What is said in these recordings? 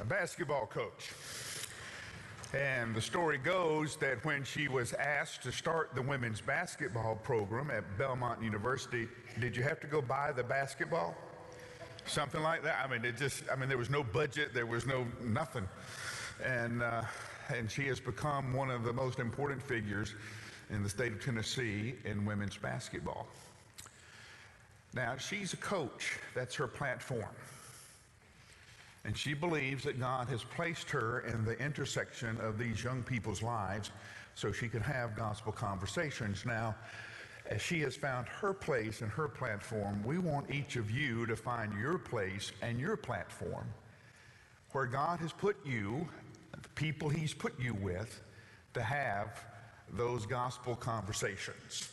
a basketball coach. And the story goes that when she was asked to start the women's basketball program at Belmont University, did you have to go buy the basketball? Something like that. I mean, it just, I mean, there was no budget, there was no nothing. And, uh, and she has become one of the most important figures in the state of Tennessee in women's basketball. Now, she's a coach, that's her platform. And she believes that God has placed her in the intersection of these young people's lives so she can have gospel conversations. Now, as she has found her place and her platform, we want each of you to find your place and your platform where God has put you, the people He's put you with, to have those gospel conversations.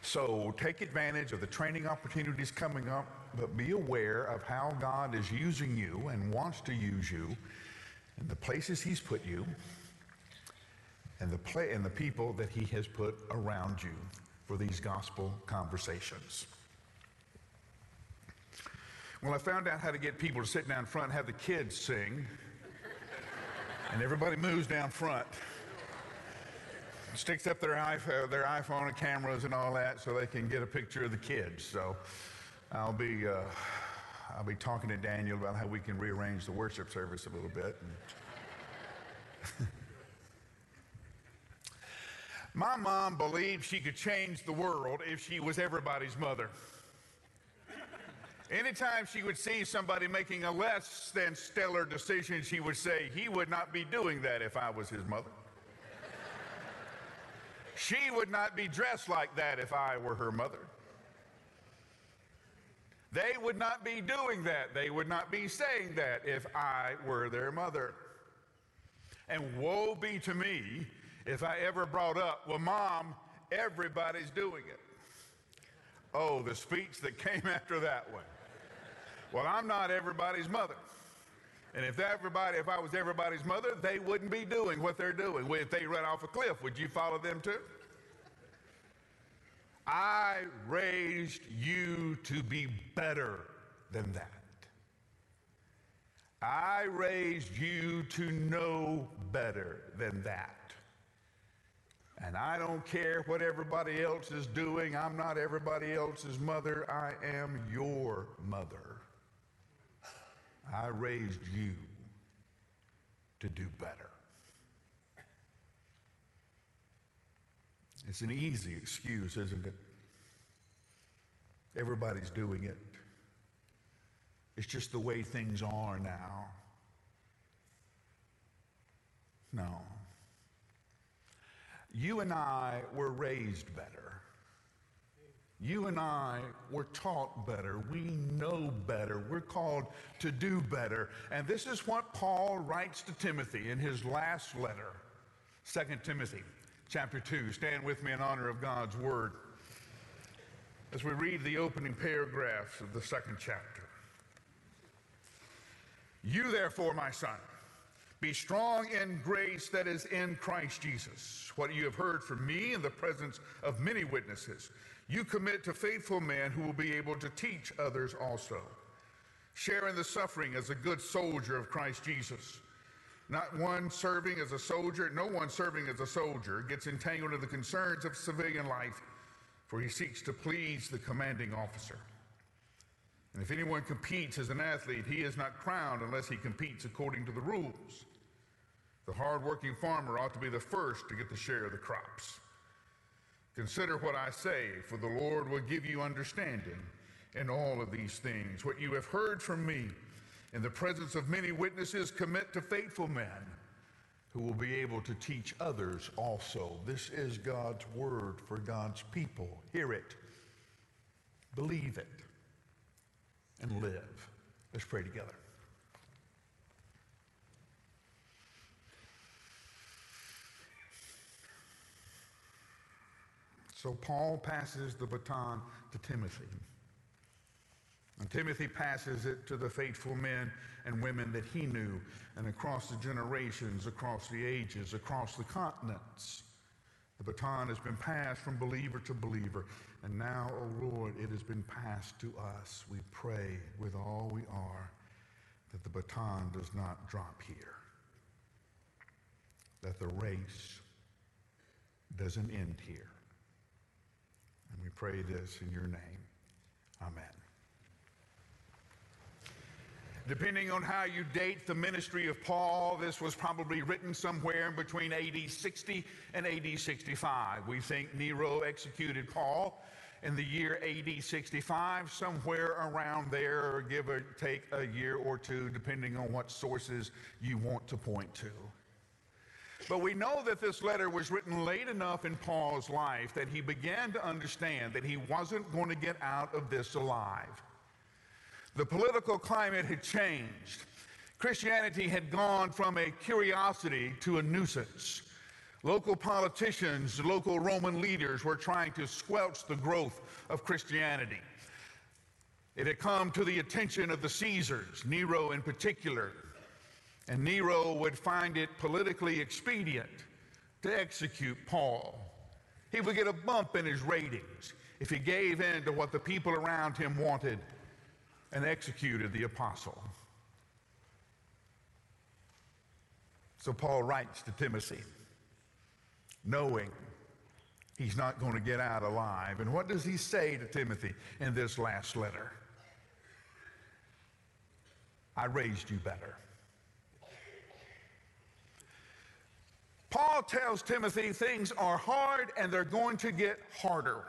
So take advantage of the training opportunities coming up, but be aware of how God is using you and wants to use you in the places He's put you and the, play, and the people that He has put around you for these gospel conversations. Well, I found out how to get people to sit down front and have the kids sing, and everybody moves down front sticks up their iPhone, uh, their iPhone and cameras and all that so they can get a picture of the kids. So I'll be, uh, I'll be talking to Daniel about how we can rearrange the worship service a little bit. My mom believed she could change the world if she was everybody's mother. Anytime she would see somebody making a less than stellar decision, she would say, He would not be doing that if I was his mother. She would not be dressed like that if I were her mother. They would not be doing that. They would not be saying that if I were their mother. And woe be to me if I ever brought up, well, mom, everybody's doing it. Oh, the speech that came after that one. Well, I'm not everybody's mother. And if everybody, if I was everybody's mother, they wouldn't be doing what they're doing. If they run off a cliff, would you follow them too? I raised you to be better than that. I raised you to know better than that. And I don't care what everybody else is doing. I'm not everybody else's mother. I am your mother. I raised you to do better. It's an easy excuse, isn't it? Everybody's doing it. It's just the way things are now. No. You and I were raised better. You and I were taught better. We know better. We're called to do better. And this is what Paul writes to Timothy in his last letter, 2 Timothy chapter 2. Stand with me in honor of God's word as we read the opening paragraphs of the second chapter. You, therefore, my son, be strong in grace that is in Christ Jesus. What you have heard from me in the presence of many witnesses, you commit to faithful men who will be able to teach others also. Share in the suffering as a good soldier of Christ Jesus. Not one serving as a soldier, no one serving as a soldier gets entangled in the concerns of civilian life, for he seeks to please the commanding officer. And if anyone competes as an athlete, he is not crowned unless he competes according to the rules. The hardworking farmer ought to be the first to get the share of the crops. Consider what I say, for the Lord will give you understanding in all of these things. What you have heard from me in the presence of many witnesses, commit to faithful men who will be able to teach others also. This is God's word for God's people. Hear it, believe it, and live. Let's pray together. So Paul passes the baton to Timothy. And Timothy passes it to the faithful men and women that he knew, and across the generations, across the ages, across the continents. The baton has been passed from believer to believer, and now, O oh Lord, it has been passed to us. We pray with all we are that that the baton does not drop here, that the race doesn't end here. And we pray this in your name. Amen. Depending on how you date the ministry of Paul, this was probably written somewhere between AD 60 and AD 65. We think Nero executed Paul in the year AD 65, somewhere around there, or give or take a year or two, depending on what sources you want to point to. But we know that this letter was written late enough in Paul's life that he began to understand that he wasn't going to get out of this alive. The political climate had changed. Christianity had gone from a curiosity to a nuisance. Local politicians, local Roman leaders were trying to squelch the growth of Christianity. It had come to the attention of the Caesars, Nero in particular, and Nero would find it politically expedient to execute Paul. He would get a bump in his ratings if he gave in to what the people around him wanted and executed the apostle. So Paul writes to Timothy, knowing he's not going to get out alive. And what does he say to Timothy in this last letter? I raised you better. Paul tells Timothy things are hard and they're going to get harder.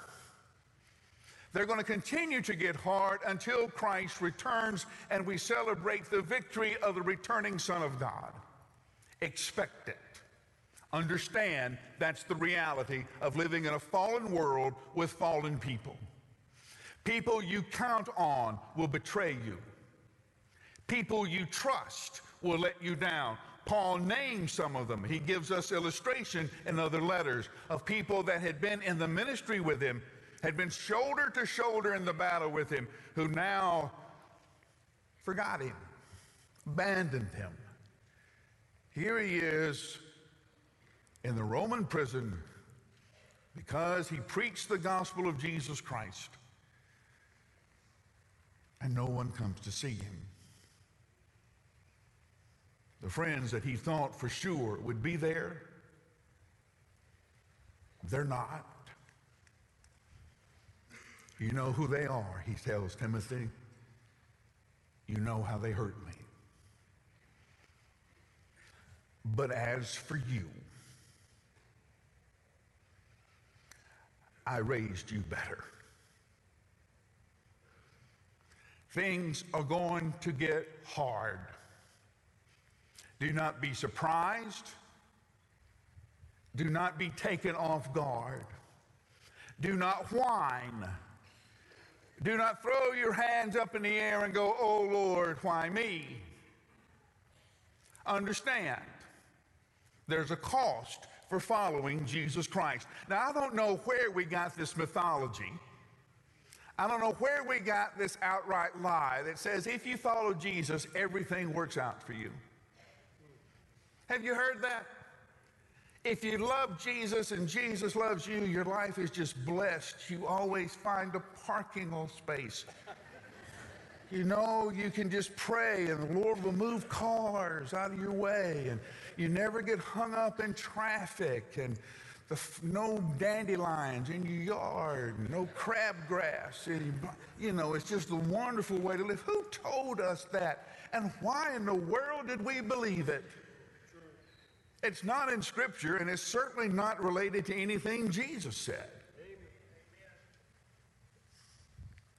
They're going to continue to get hard until Christ returns and we celebrate the victory of the returning Son of God. Expect it. Understand that's the reality of living in a fallen world with fallen people. People you count on will betray you. People you trust will let you down. Paul names some of them. He gives us illustration in other letters of people that had been in the ministry with him had been shoulder to shoulder in the battle with him, who now forgot him, abandoned him. Here he is in the Roman prison because he preached the gospel of Jesus Christ, and no one comes to see him. The friends that he thought for sure would be there, they're not. You know who they are, he tells Timothy. You know how they hurt me. But as for you, I raised you better. Things are going to get hard. Do not be surprised. Do not be taken off guard. Do not whine. Do not throw your hands up in the air and go, Oh Lord, why me? Understand, there's a cost for following Jesus Christ. Now, I don't know where we got this mythology. I don't know where we got this outright lie that says if you follow Jesus, everything works out for you. Have you heard that? If you love Jesus and Jesus loves you, your life is just blessed. You always find a parking space. You know, you can just pray and the Lord will move cars out of your way and you never get hung up in traffic and the, no dandelions in your yard, no crabgrass. You know, it's just a wonderful way to live. Who told us that? And why in the world did we believe it? It's not in Scripture, and it's certainly not related to anything Jesus said.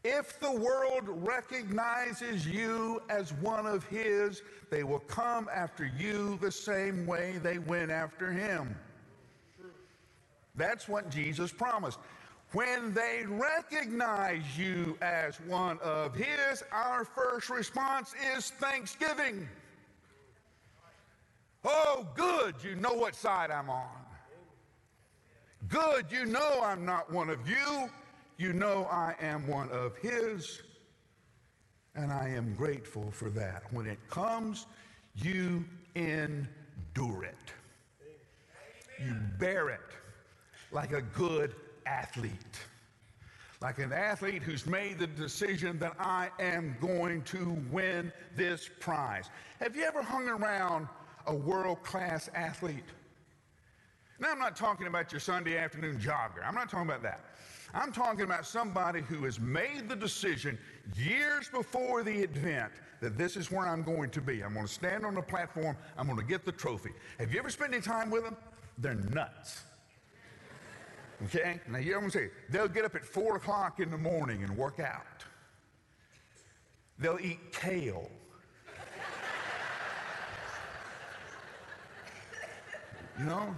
If the world recognizes you as one of His, they will come after you the same way they went after Him. That's what Jesus promised. When they recognize you as one of His, our first response is thanksgiving. Oh, good, you know what side I'm on. Good, you know I'm not one of you. You know I am one of His. And I am grateful for that. When it comes, you endure it. You bear it like a good athlete, like an athlete who's made the decision that I am going to win this prize. Have you ever hung around a world class athlete? Now, I'm not talking about your Sunday afternoon jogger. I'm not talking about that. I'm talking about somebody who has made the decision years before the event that this is where I'm going to be. I'm going to stand on the platform. I'm going to get the trophy. Have you ever spent any time with them? They're nuts. Okay? Now, you ever say, they'll get up at 4 o'clock in the morning and work out. They'll eat kale. You know?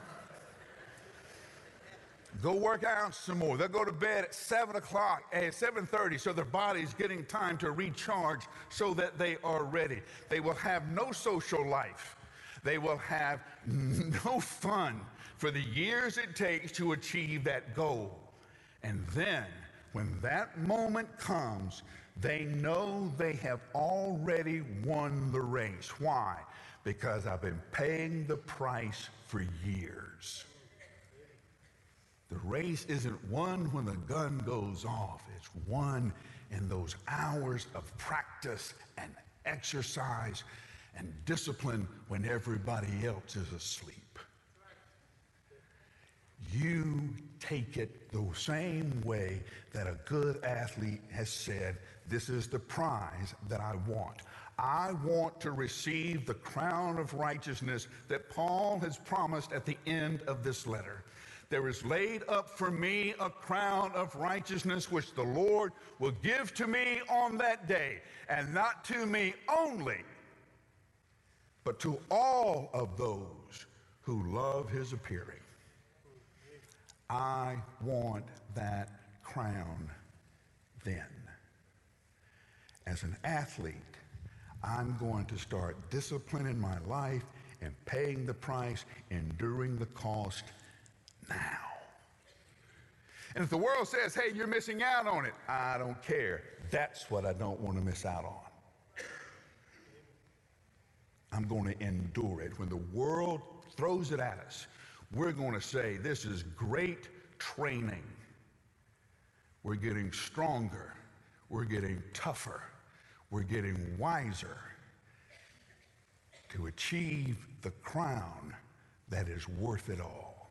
Go work out some more. They'll go to bed at 7 o'clock, eh, at 7.30, so their body's getting time to recharge so that they are ready. They will have no social life. They will have no fun for the years it takes to achieve that goal. And then, when that moment comes, they know they have already won the race. Why? Because I've been paying the price for years. The race isn't won when the gun goes off, it's won in those hours of practice and exercise and discipline when everybody else is asleep. You take it the same way that a good athlete has said, This is the prize that I want. I want to receive the crown of righteousness that Paul has promised at the end of this letter. There is laid up for me a crown of righteousness which the Lord will give to me on that day, and not to me only, but to all of those who love his appearing. I want that crown then. As an athlete, I'm going to start disciplining my life and paying the price, enduring the cost now. And if the world says, hey, you're missing out on it, I don't care. That's what I don't want to miss out on. I'm going to endure it. When the world throws it at us, we're going to say, This is great training. We're getting stronger. We're getting tougher. We're getting wiser to achieve the crown that is worth it all.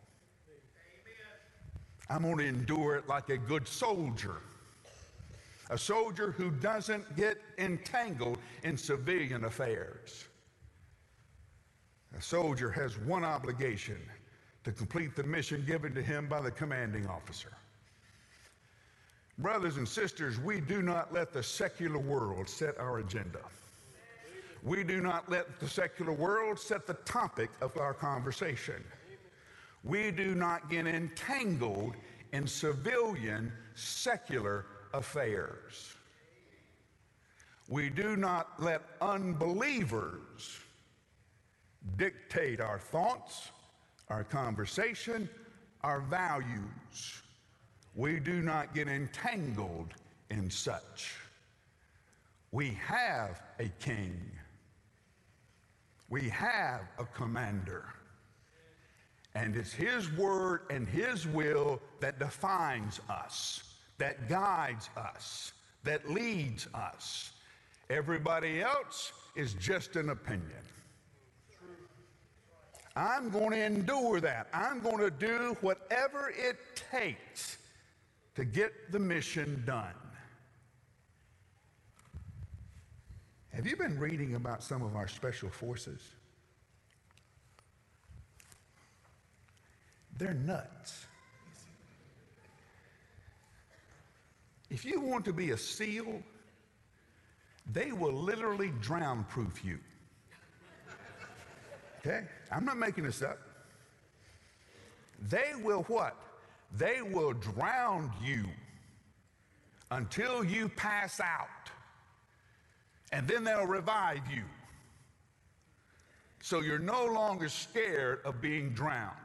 I'm going to endure it like a good soldier. A soldier who doesn't get entangled in civilian affairs. A soldier has one obligation to complete the mission given to him by the commanding officer. Brothers and sisters, we do not let the secular world set our agenda. We do not let the secular world set the topic of our conversation. We do not get entangled in civilian, secular affairs. We do not let unbelievers dictate our thoughts, our conversation, our values. We do not get entangled in such. We have a king. We have a commander. And it's his word and his will that defines us, that guides us, that leads us. Everybody else is just an opinion. I'm going to endure that. I'm going to do whatever it takes to get the mission done. Have you been reading about some of our special forces? They're nuts. If you want to be a SEAL, they will literally drown proof you. Okay? I'm not making this up. They will what? They will drown you until you pass out. And then they'll revive you. So you're no longer scared of being drowned.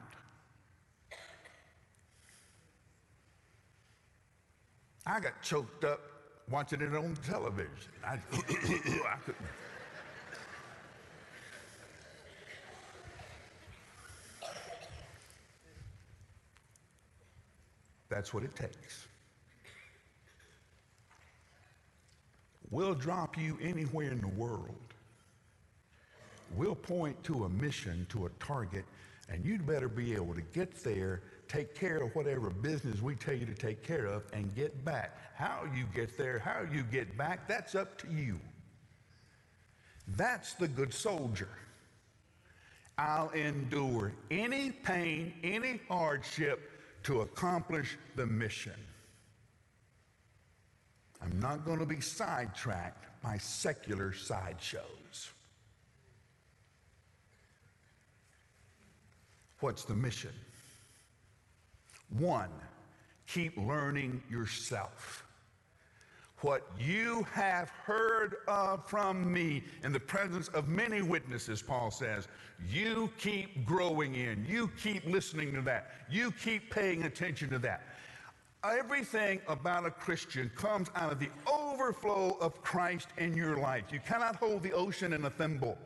I got choked up watching it on television. I, I couldn't. That's what it takes. We'll drop you anywhere in the world. We'll point to a mission, to a target, and you'd better be able to get there, take care of whatever business we tell you to take care of, and get back. How you get there, how you get back, that's up to you. That's the good soldier. I'll endure any pain, any hardship to accomplish the mission. I'm not going to be sidetracked by secular sideshows. What's the mission? One, keep learning yourself. What you have heard of from me in the presence of many witnesses, Paul says, you keep growing in. You keep listening to that. You keep paying attention to that. Everything about a Christian comes out of the overflow of Christ in your life. You cannot hold the ocean in a thimble.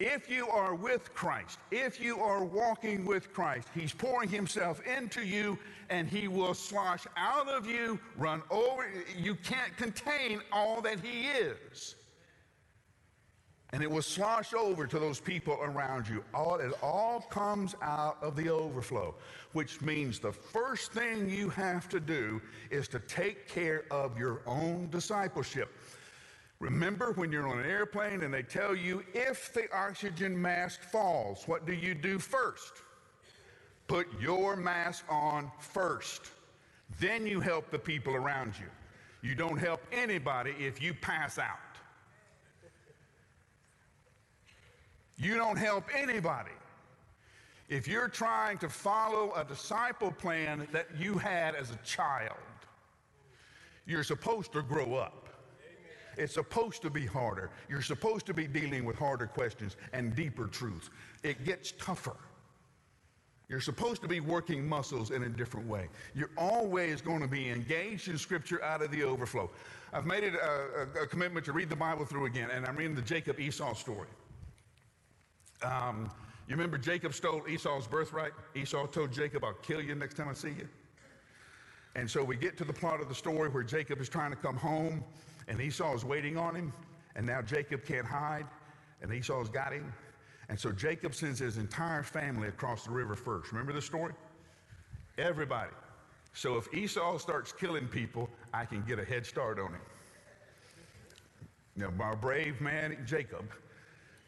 If you are with Christ, if you are walking with Christ, He's pouring Himself into you and He will slosh out of you, run over. You can't contain all that He is and it will slosh over to those people around you. All, it all comes out of the overflow, which means the first thing you have to do is to take care of your own discipleship. Remember when you're on an airplane and they tell you if the oxygen mask falls, what do you do first? Put your mask on first. Then you help the people around you. You don't help anybody if you pass out. You don't help anybody. If you're trying to follow a disciple plan that you had as a child, you're supposed to grow up. It's supposed to be harder. You're supposed to be dealing with harder questions and deeper truths. It gets tougher. You're supposed to be working muscles in a different way. You're always going to be engaged in Scripture out of the overflow. I've made it a, a, a commitment to read the Bible through again, and I'm reading the Jacob Esau story. Um, you remember Jacob stole Esau's birthright? Esau told Jacob, I'll kill you next time I see you. And so we get to the plot of the story where Jacob is trying to come home and Esau is waiting on him. And now Jacob can't hide and Esau's got him. And so Jacob sends his entire family across the river first. Remember the story? Everybody. So if Esau starts killing people, I can get a head start on him. Now, our brave man, Jacob,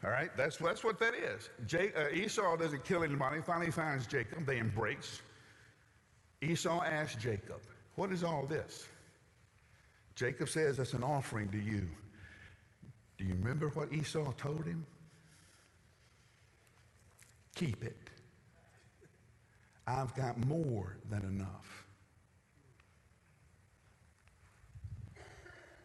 all right, that's, that's what that is. Uh, Esau doesn't kill anybody. Finally finds Jacob. They embrace. Esau asks Jacob, What is all this? Jacob says, That's an offering to you. Do you remember what Esau told him? Keep it. I've got more than enough.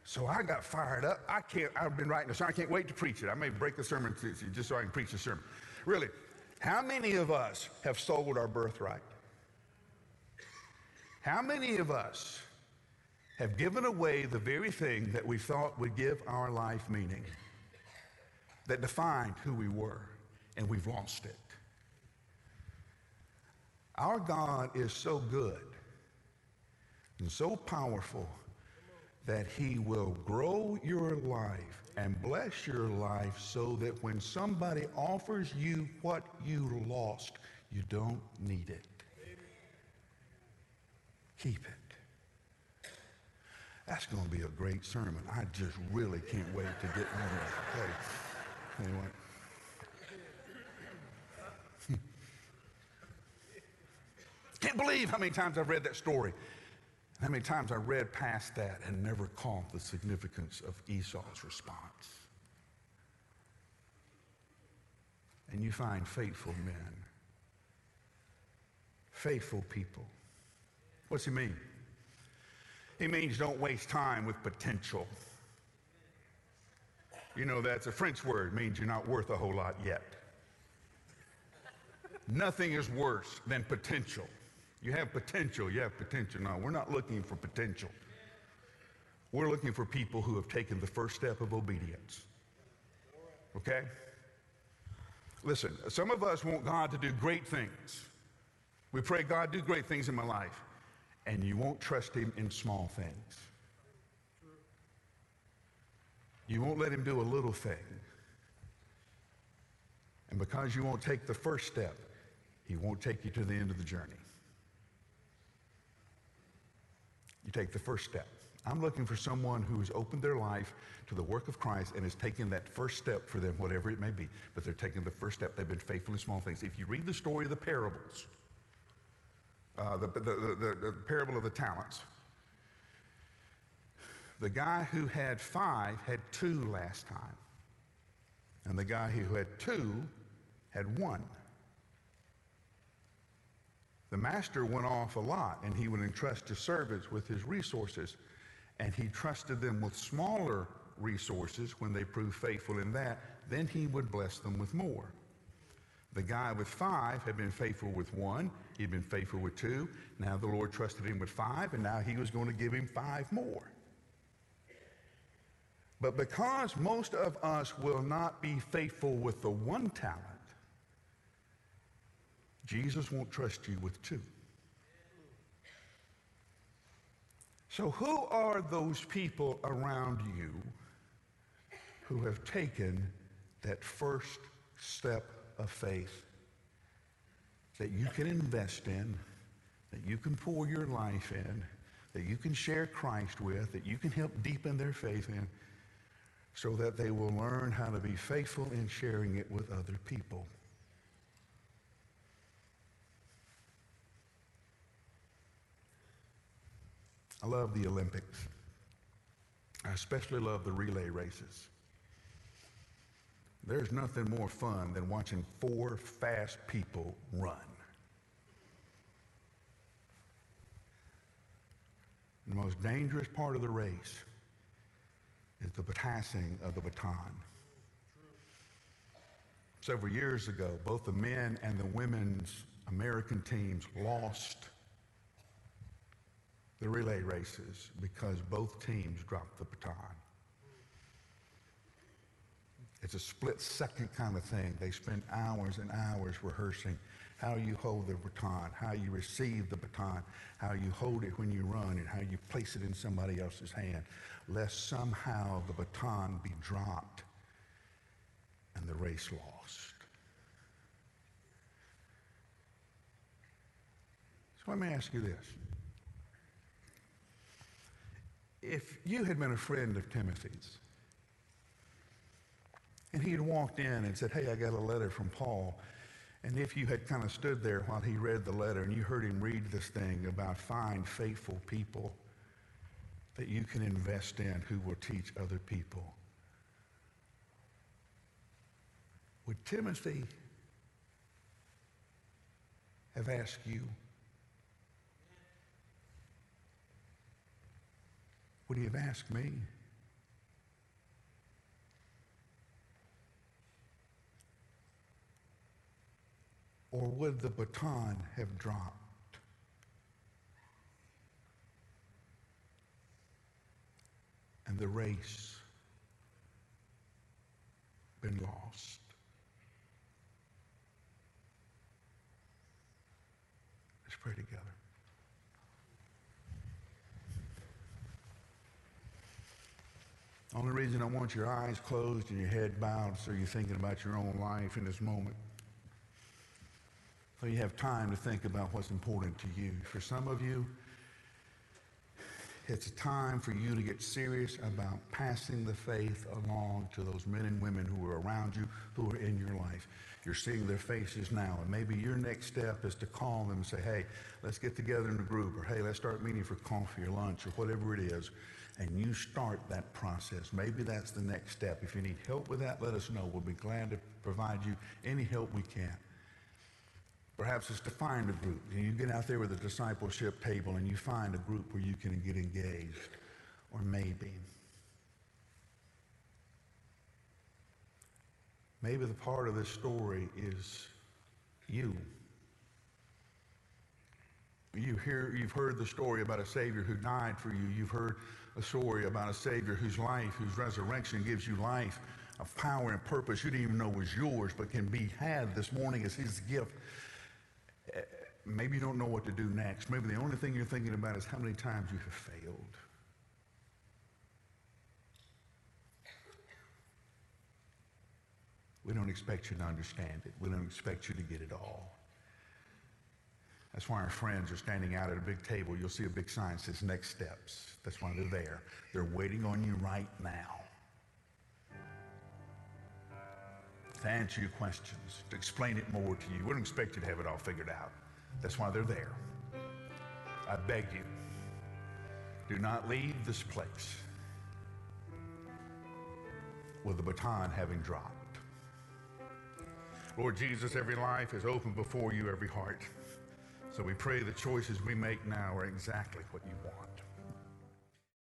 So I got fired up. I can't, I've been writing a sermon. I can't wait to preach it. I may break the sermon just so I can preach the sermon. Really, how many of us have sold our birthright? How many of us have given away the very thing that we thought would give our life meaning, that defined who we were, and we've lost it? Our God is so good and so powerful that He will grow your life and bless your life so that when somebody offers you what you lost, you don't need it. Keep it. That's going to be a great sermon. I just really can't wait to get it. Okay. Anyway. Can't believe how many times I've read that story. How many times I read past that and never caught the significance of Esau's response? And you find faithful men, faithful people. What's he mean? He means don't waste time with potential. You know, that's a French word, means you're not worth a whole lot yet. Nothing is worse than potential. You have potential, you have potential. No, we're not looking for potential. We're looking for people who have taken the first step of obedience. Okay? Listen, some of us want God to do great things. We pray, God, do great things in my life. And you won't trust Him in small things. You won't let him do a little thing. And because you won't take the first step, he won't take you to the end of the journey. You take the first step. I'm looking for someone who has opened their life to the work of Christ and has taken that first step for them, whatever it may be. But they're taking the first step. They've been faithful in small things. If you read the story of the parables, uh, the, the, the, the parable of the talents, the guy who had five had two last time. And the guy who had two had one. The master went off a lot and he would entrust his servants with his resources. And he trusted them with smaller resources when they proved faithful in that. Then he would bless them with more. The guy with five had been faithful with one. He'd been faithful with two. Now the Lord trusted him with five, and now he was going to give him five more. But because most of us will not be faithful with the one talent, Jesus won't trust you with two. So, who are those people around you who have taken that first step of faith that you can invest in, that you can pour your life in, that you can share Christ with, that you can help deepen their faith in? so that they will learn how to be faithful in sharing it with other people. I love the Olympics. I especially love the relay races. There's nothing more fun than watching four fast people run. The most dangerous part of the race is the passing of the baton. Several years ago, both the men and the women's American teams lost the relay races because both teams dropped the baton. It's a split second kind of thing. They spend hours and hours rehearsing how you hold the baton, how you receive the baton, how you hold it when you run, and how you place it in somebody else's hand lest somehow the baton be dropped and the race lost. So let me ask you this. If you had been a friend of Timothy's, and he had walked in and said, Hey, I got a letter from Paul. And if you had kind of stood there while he read the letter and you heard him read this thing about find faithful people that you can invest in who will teach other people. Would Timothy have asked you? Would he have asked me? Or would the baton have dropped? and the race been lost. Let's pray together. Only reason I want your eyes closed and your head bowed so you're thinking about your own life in this moment. So you have time to think about what's important to you. For some of you, it's a time for you to get serious about passing the faith along to those men and women who are around you, who are in your life. You're seeing their faces now, and maybe your next step is to call them and say, hey, let's get together in a group, or hey, let's start meeting for coffee or lunch or whatever it is. And you start that process. Maybe that's the next step. If you need help with that, let us know. We'll be glad to provide you any help we can. Perhaps it's to find a group. You get out there with a discipleship table and you find a group where you can get engaged. Or maybe, maybe the part of this story is you. You hear, you've heard the story about a Savior who died for you. You've heard a story about a Savior whose life, whose resurrection gives you life of power and purpose you didn't even know was yours, but can be had this morning as His gift maybe you don't know what to do next. Maybe the only thing you're thinking about is how many times you have failed. We don't expect you to understand it. We don't expect you to get it all. That's why our friends are standing out at a big table. You'll see a big sign that says next steps. That's why they're there. They're waiting on you right now to answer your questions, to explain it more to you. We don't expect you to have it all figured out. That's why they're there. I beg you, do not leave this place with the baton having dropped. Lord Jesus, every life is open before you, every heart. So we pray the choices we make now are exactly what you want.